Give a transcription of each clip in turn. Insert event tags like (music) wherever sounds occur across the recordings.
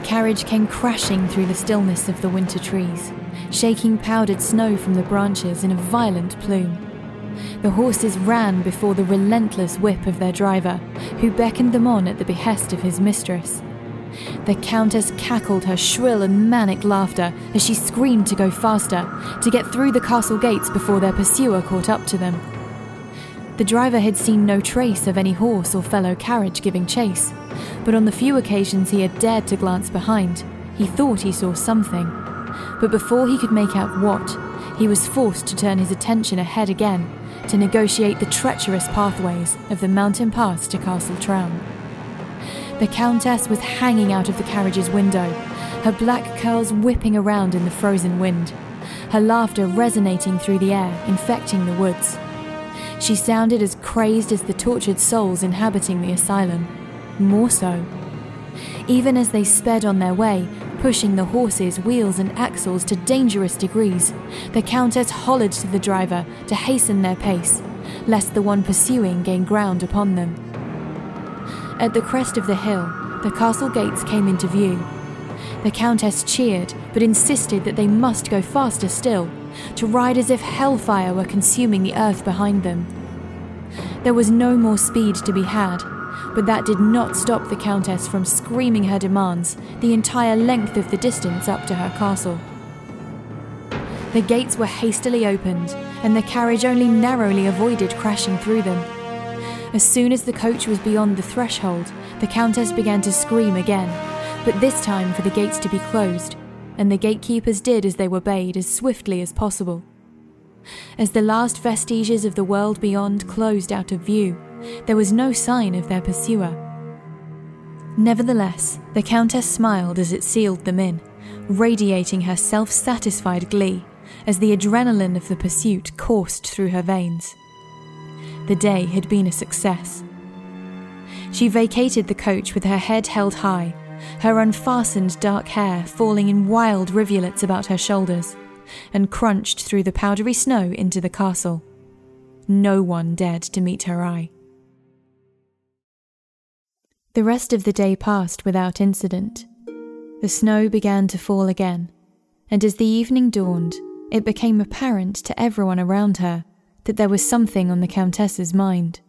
The carriage came crashing through the stillness of the winter trees, shaking powdered snow from the branches in a violent plume. The horses ran before the relentless whip of their driver, who beckoned them on at the behest of his mistress. The Countess cackled her shrill and manic laughter as she screamed to go faster, to get through the castle gates before their pursuer caught up to them. The driver had seen no trace of any horse or fellow carriage giving chase, but on the few occasions he had dared to glance behind, he thought he saw something. But before he could make out what, he was forced to turn his attention ahead again to negotiate the treacherous pathways of the mountain pass to Castle Traun. The Countess was hanging out of the carriage's window, her black curls whipping around in the frozen wind, her laughter resonating through the air, infecting the woods. She sounded as crazed as the tortured souls inhabiting the asylum, more so. Even as they sped on their way, pushing the horses, wheels, and axles to dangerous degrees, the Countess hollered to the driver to hasten their pace, lest the one pursuing gain ground upon them. At the crest of the hill, the castle gates came into view. The Countess cheered, but insisted that they must go faster still, to ride as if hellfire were consuming the earth behind them. There was no more speed to be had, but that did not stop the Countess from screaming her demands the entire length of the distance up to her castle. The gates were hastily opened, and the carriage only narrowly avoided crashing through them. As soon as the coach was beyond the threshold, the Countess began to scream again, but this time for the gates to be closed, and the gatekeepers did as they were bade as swiftly as possible. As the last vestiges of the world beyond closed out of view, there was no sign of their pursuer. Nevertheless, the Countess smiled as it sealed them in, radiating her self satisfied glee as the adrenaline of the pursuit coursed through her veins. The day had been a success. She vacated the coach with her head held high, her unfastened dark hair falling in wild rivulets about her shoulders, and crunched through the powdery snow into the castle. No one dared to meet her eye. The rest of the day passed without incident. The snow began to fall again, and as the evening dawned, it became apparent to everyone around her that there was something on the Countess's mind.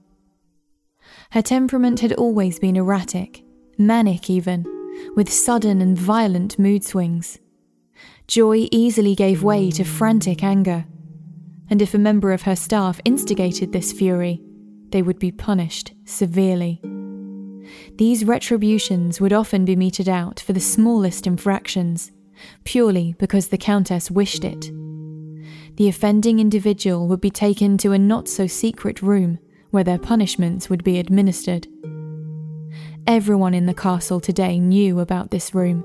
Her temperament had always been erratic, manic even, with sudden and violent mood swings. Joy easily gave way to frantic anger, and if a member of her staff instigated this fury, they would be punished severely. These retributions would often be meted out for the smallest infractions, purely because the Countess wished it. The offending individual would be taken to a not so secret room where their punishments would be administered. Everyone in the castle today knew about this room,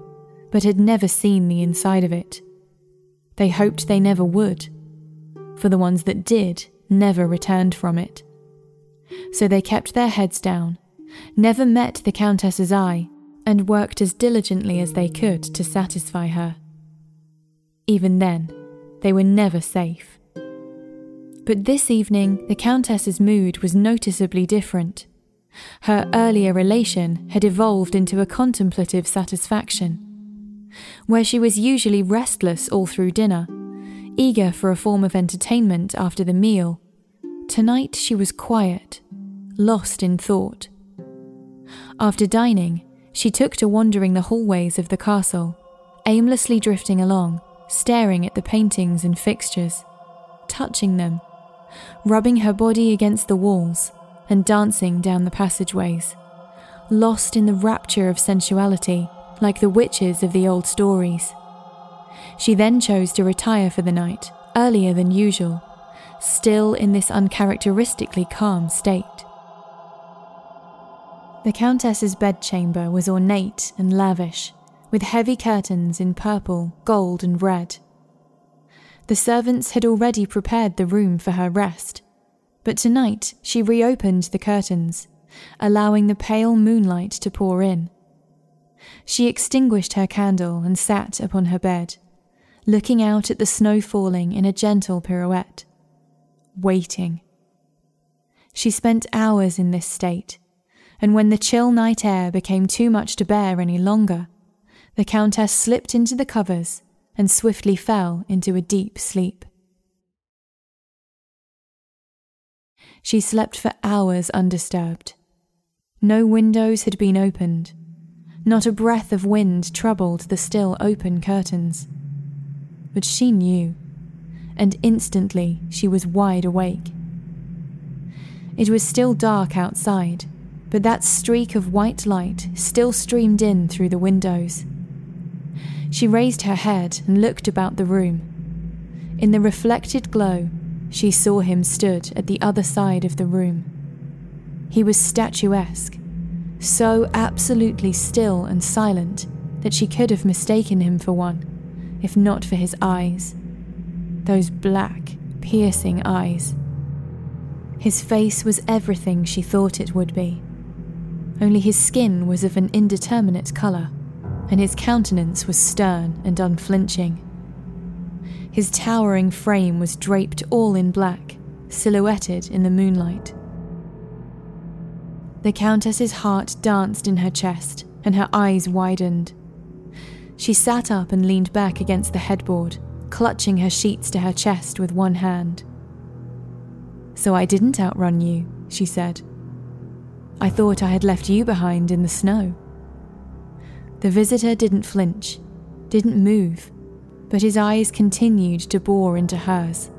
but had never seen the inside of it. They hoped they never would, for the ones that did never returned from it. So they kept their heads down never met the Countess's eye, and worked as diligently as they could to satisfy her. Even then, they were never safe. But this evening, the Countess's mood was noticeably different. Her earlier elation had evolved into a contemplative satisfaction. Where she was usually restless all through dinner, eager for a form of entertainment after the meal, tonight she was quiet, lost in thought. After dining, she took to wandering the hallways of the castle, aimlessly drifting along, staring at the paintings and fixtures, touching them, rubbing her body against the walls, and dancing down the passageways, lost in the rapture of sensuality like the witches of the old stories. She then chose to retire for the night, earlier than usual, still in this uncharacteristically calm state. The Countess's bedchamber was ornate and lavish, with heavy curtains in purple, gold, and red. The servants had already prepared the room for her rest, but tonight she reopened the curtains, allowing the pale moonlight to pour in. She extinguished her candle and sat upon her bed, looking out at the snow falling in a gentle pirouette, waiting. She spent hours in this state and when the chill night air became too much to bear any longer, The Countess slipped into the covers and swiftly fell into a deep sleep. She slept for hours undisturbed. No windows had been opened. Not a breath of wind troubled the still open curtains. But she knew, and instantly she was wide awake. It was still dark outside, but that streak of white light still streamed in through the windows. She raised her head and looked about the room. In the reflected glow, she saw him stood at the other side of the room. He was statuesque, so absolutely still and silent that she could have mistaken him for one, if not for his eyes. Those black, piercing eyes. His face was everything she thought it would be. Only his skin was of an indeterminate colour, and his countenance was stern and unflinching. His towering frame was draped all in black, silhouetted in the moonlight. The Countess's heart danced in her chest, and her eyes widened. She sat up and leaned back against the headboard, clutching her sheets to her chest with one hand. So I didn't outrun you, she said. I thought I had left you behind in the snow. The visitor didn't flinch, didn't move, but his eyes continued to bore into hers.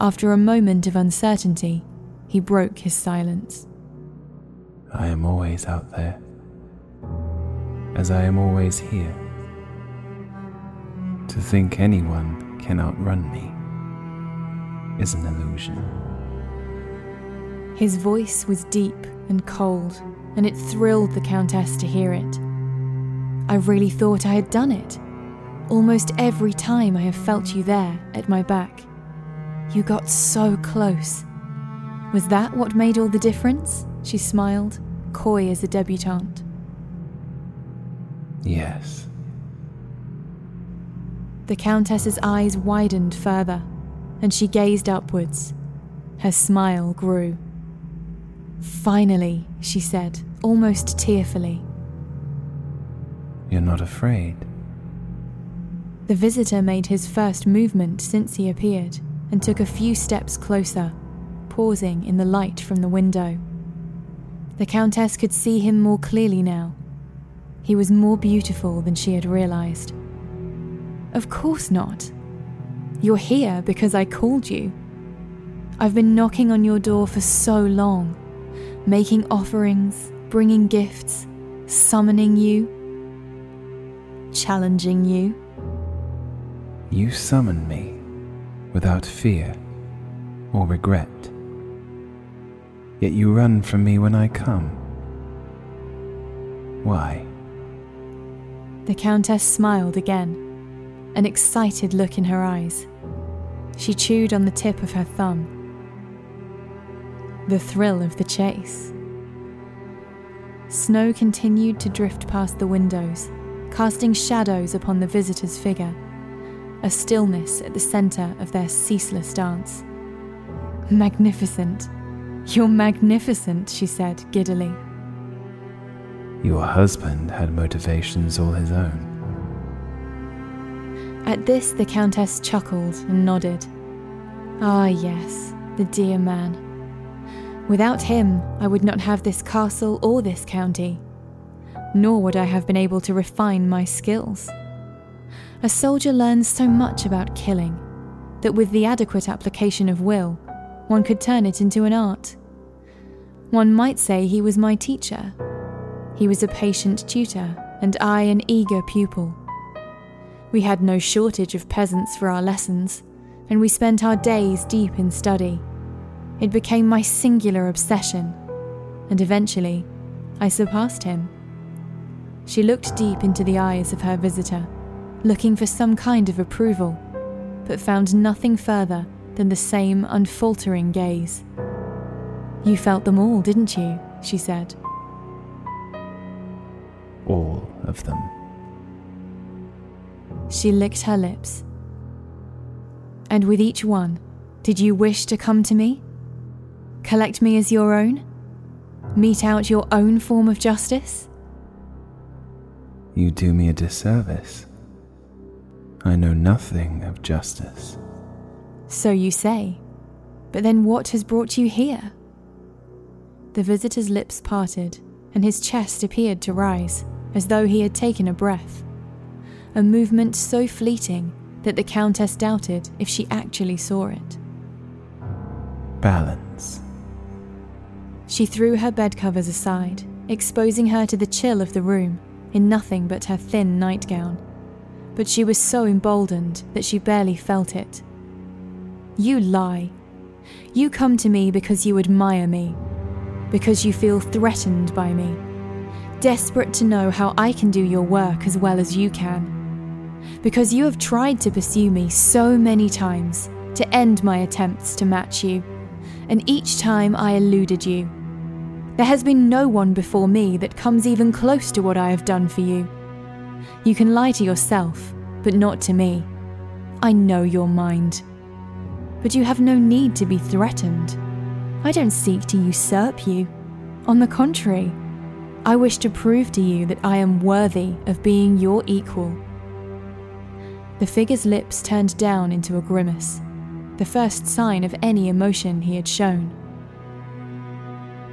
After a moment of uncertainty, he broke his silence. I am always out there, as I am always here. To think anyone can outrun me is an illusion. His voice was deep and cold, and it thrilled the Countess to hear it. I really thought I had done it. Almost every time I have felt you there at my back. You got so close. Was that what made all the difference? She smiled, coy as a debutante. Yes. The Countess's eyes widened further, and she gazed upwards. Her smile grew. Finally, she said, almost tearfully. You're not afraid. The visitor made his first movement since he appeared and took a few steps closer, pausing in the light from the window. The Countess could see him more clearly now. He was more beautiful than she had realized. Of course not. You're here because I called you. I've been knocking on your door for so long making offerings, bringing gifts, summoning you, challenging you. You summon me without fear or regret. Yet you run from me when I come. Why? The Countess smiled again, an excited look in her eyes. She chewed on the tip of her thumb the thrill of the chase. Snow continued to drift past the windows, casting shadows upon the visitor's figure, a stillness at the centre of their ceaseless dance. Magnificent. You're magnificent, she said giddily. Your husband had motivations all his own. At this, the Countess chuckled and nodded. Ah, yes, the dear man. Without him, I would not have this castle or this county, nor would I have been able to refine my skills. A soldier learns so much about killing that with the adequate application of will, one could turn it into an art. One might say he was my teacher. He was a patient tutor, and I an eager pupil. We had no shortage of peasants for our lessons, and we spent our days deep in study. It became my singular obsession, and eventually, I surpassed him. She looked deep into the eyes of her visitor, looking for some kind of approval, but found nothing further than the same unfaltering gaze. You felt them all, didn't you? she said. All of them. She licked her lips. And with each one, did you wish to come to me? Collect me as your own? Mete out your own form of justice? You do me a disservice. I know nothing of justice. So you say. But then what has brought you here? The visitor's lips parted, and his chest appeared to rise, as though he had taken a breath. A movement so fleeting that the Countess doubted if she actually saw it. Balance. She threw her bed covers aside, exposing her to the chill of the room in nothing but her thin nightgown. But she was so emboldened that she barely felt it. You lie. You come to me because you admire me, because you feel threatened by me, desperate to know how I can do your work as well as you can. Because you have tried to pursue me so many times to end my attempts to match you, and each time I eluded you. There has been no one before me that comes even close to what I have done for you. You can lie to yourself, but not to me. I know your mind. But you have no need to be threatened. I don't seek to usurp you. On the contrary, I wish to prove to you that I am worthy of being your equal. The figure's lips turned down into a grimace, the first sign of any emotion he had shown.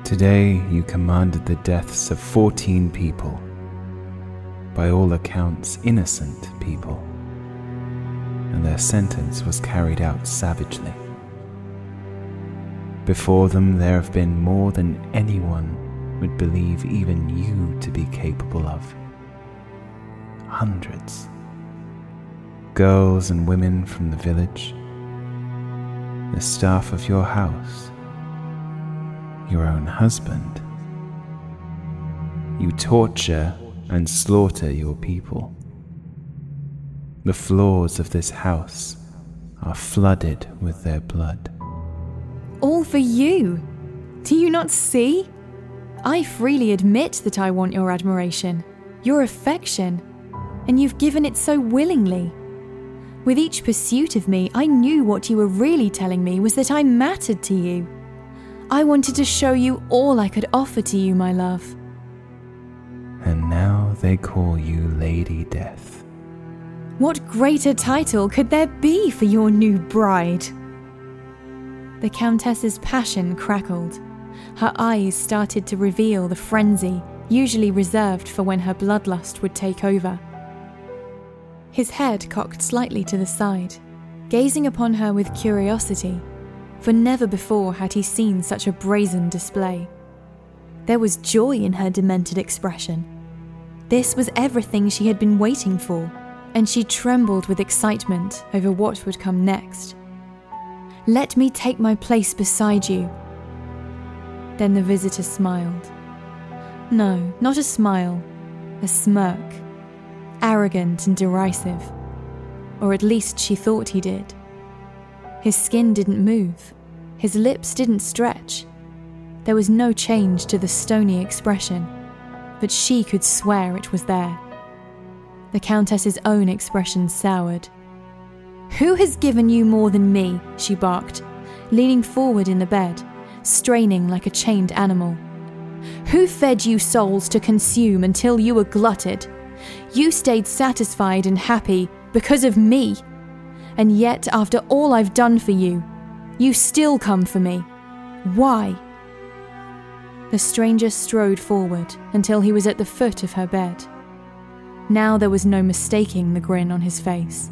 Today you commanded the deaths of 14 people, by all accounts innocent people, and their sentence was carried out savagely. Before them, there have been more than anyone would believe even you to be capable of. Hundreds. Girls and women from the village, the staff of your house, your own husband. You torture and slaughter your people. The floors of this house are flooded with their blood. All for you. Do you not see? I freely admit that I want your admiration, your affection, and you've given it so willingly. With each pursuit of me, I knew what you were really telling me was that I mattered to you. I wanted to show you all I could offer to you, my love. And now they call you Lady Death. What greater title could there be for your new bride? The Countess's passion crackled. Her eyes started to reveal the frenzy usually reserved for when her bloodlust would take over. His head cocked slightly to the side, gazing upon her with curiosity, for never before had he seen such a brazen display. There was joy in her demented expression. This was everything she had been waiting for, and she trembled with excitement over what would come next. Let me take my place beside you. Then the visitor smiled. No, not a smile, a smirk. Arrogant and derisive. Or at least she thought he did. His skin didn't move, his lips didn't stretch. There was no change to the stony expression, but she could swear it was there. The Countess's own expression soured. Who has given you more than me? she barked, leaning forward in the bed, straining like a chained animal. Who fed you souls to consume until you were glutted? You stayed satisfied and happy because of me. And yet, after all I've done for you, you still come for me. Why? The stranger strode forward until he was at the foot of her bed. Now there was no mistaking the grin on his face.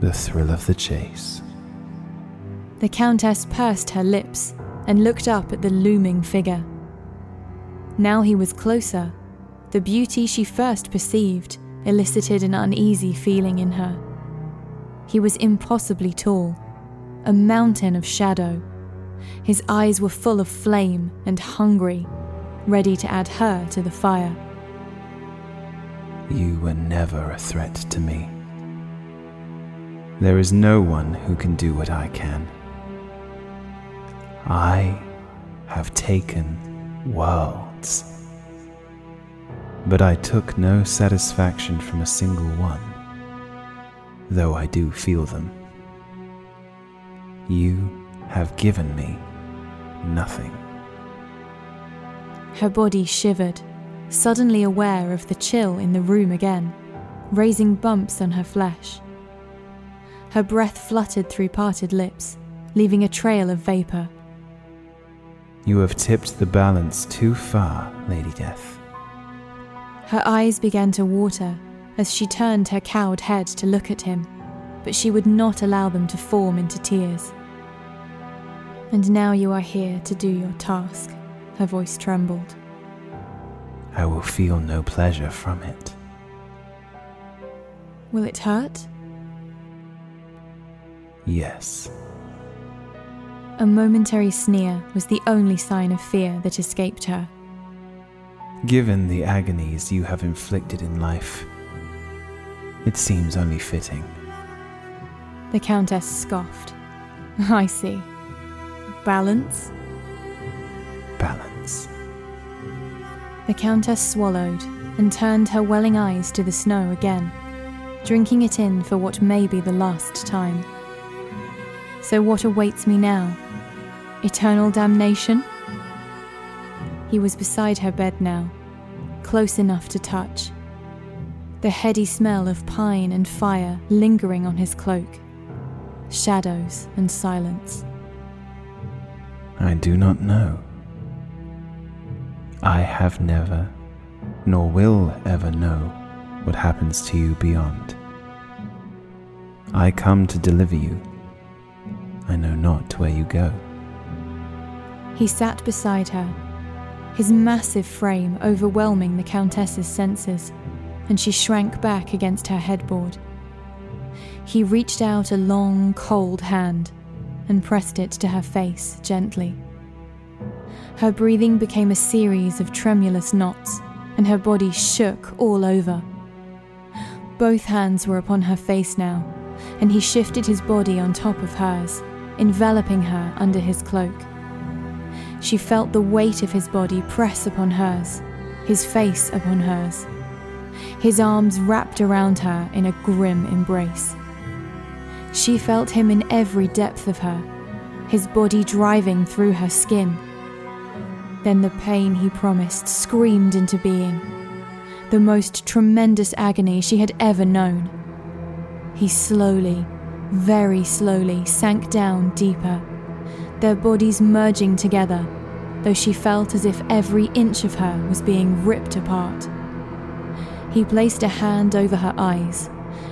The thrill of the chase. The Countess pursed her lips and looked up at the looming figure. Now he was closer. The beauty she first perceived elicited an uneasy feeling in her. He was impossibly tall, a mountain of shadow. His eyes were full of flame and hungry, ready to add her to the fire. You were never a threat to me. There is no one who can do what I can. I have taken worlds. But I took no satisfaction from a single one, though I do feel them. You have given me nothing. Her body shivered, suddenly aware of the chill in the room again, raising bumps on her flesh. Her breath fluttered through parted lips, leaving a trail of vapour. You have tipped the balance too far, Lady Death. Her eyes began to water as she turned her cowed head to look at him, but she would not allow them to form into tears. And now you are here to do your task, her voice trembled. I will feel no pleasure from it. Will it hurt? Yes. A momentary sneer was the only sign of fear that escaped her. Given the agonies you have inflicted in life, it seems only fitting. The Countess scoffed. (laughs) I see. Balance? Balance. The Countess swallowed and turned her welling eyes to the snow again, drinking it in for what may be the last time. So, what awaits me now? Eternal damnation? He was beside her bed now, close enough to touch. The heady smell of pine and fire lingering on his cloak. Shadows and silence. I do not know. I have never, nor will ever know what happens to you beyond. I come to deliver you. I know not where you go. He sat beside her, his massive frame overwhelming the Countess's senses, and she shrank back against her headboard. He reached out a long, cold hand and pressed it to her face gently. Her breathing became a series of tremulous knots, and her body shook all over. Both hands were upon her face now, and he shifted his body on top of hers, enveloping her under his cloak. She felt the weight of his body press upon hers, his face upon hers. His arms wrapped around her in a grim embrace. She felt him in every depth of her, his body driving through her skin. Then the pain he promised screamed into being, the most tremendous agony she had ever known. He slowly, very slowly, sank down deeper, their bodies merging together, though she felt as if every inch of her was being ripped apart. He placed a hand over her eyes,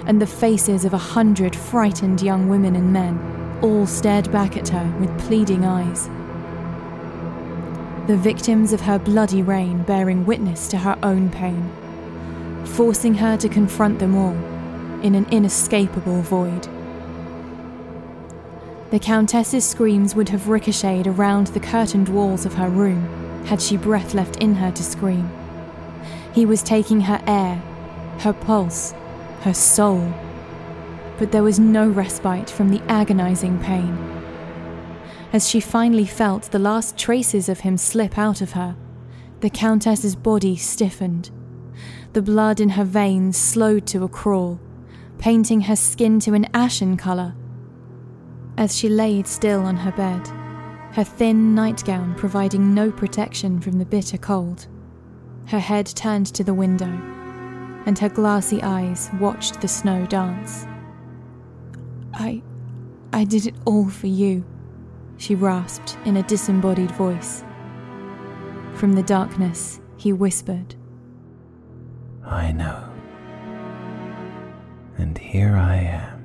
and the faces of a hundred frightened young women and men all stared back at her with pleading eyes. The victims of her bloody reign bearing witness to her own pain, forcing her to confront them all in an inescapable void. The Countess's screams would have ricocheted around the curtained walls of her room had she breath left in her to scream. He was taking her air, her pulse, her soul. But there was no respite from the agonizing pain. As she finally felt the last traces of him slip out of her, the Countess's body stiffened. The blood in her veins slowed to a crawl, painting her skin to an ashen colour. As she laid still on her bed, her thin nightgown providing no protection from the bitter cold, her head turned to the window and her glassy eyes watched the snow dance. I. I did it all for you, she rasped in a disembodied voice. From the darkness, he whispered, I know. And here I am.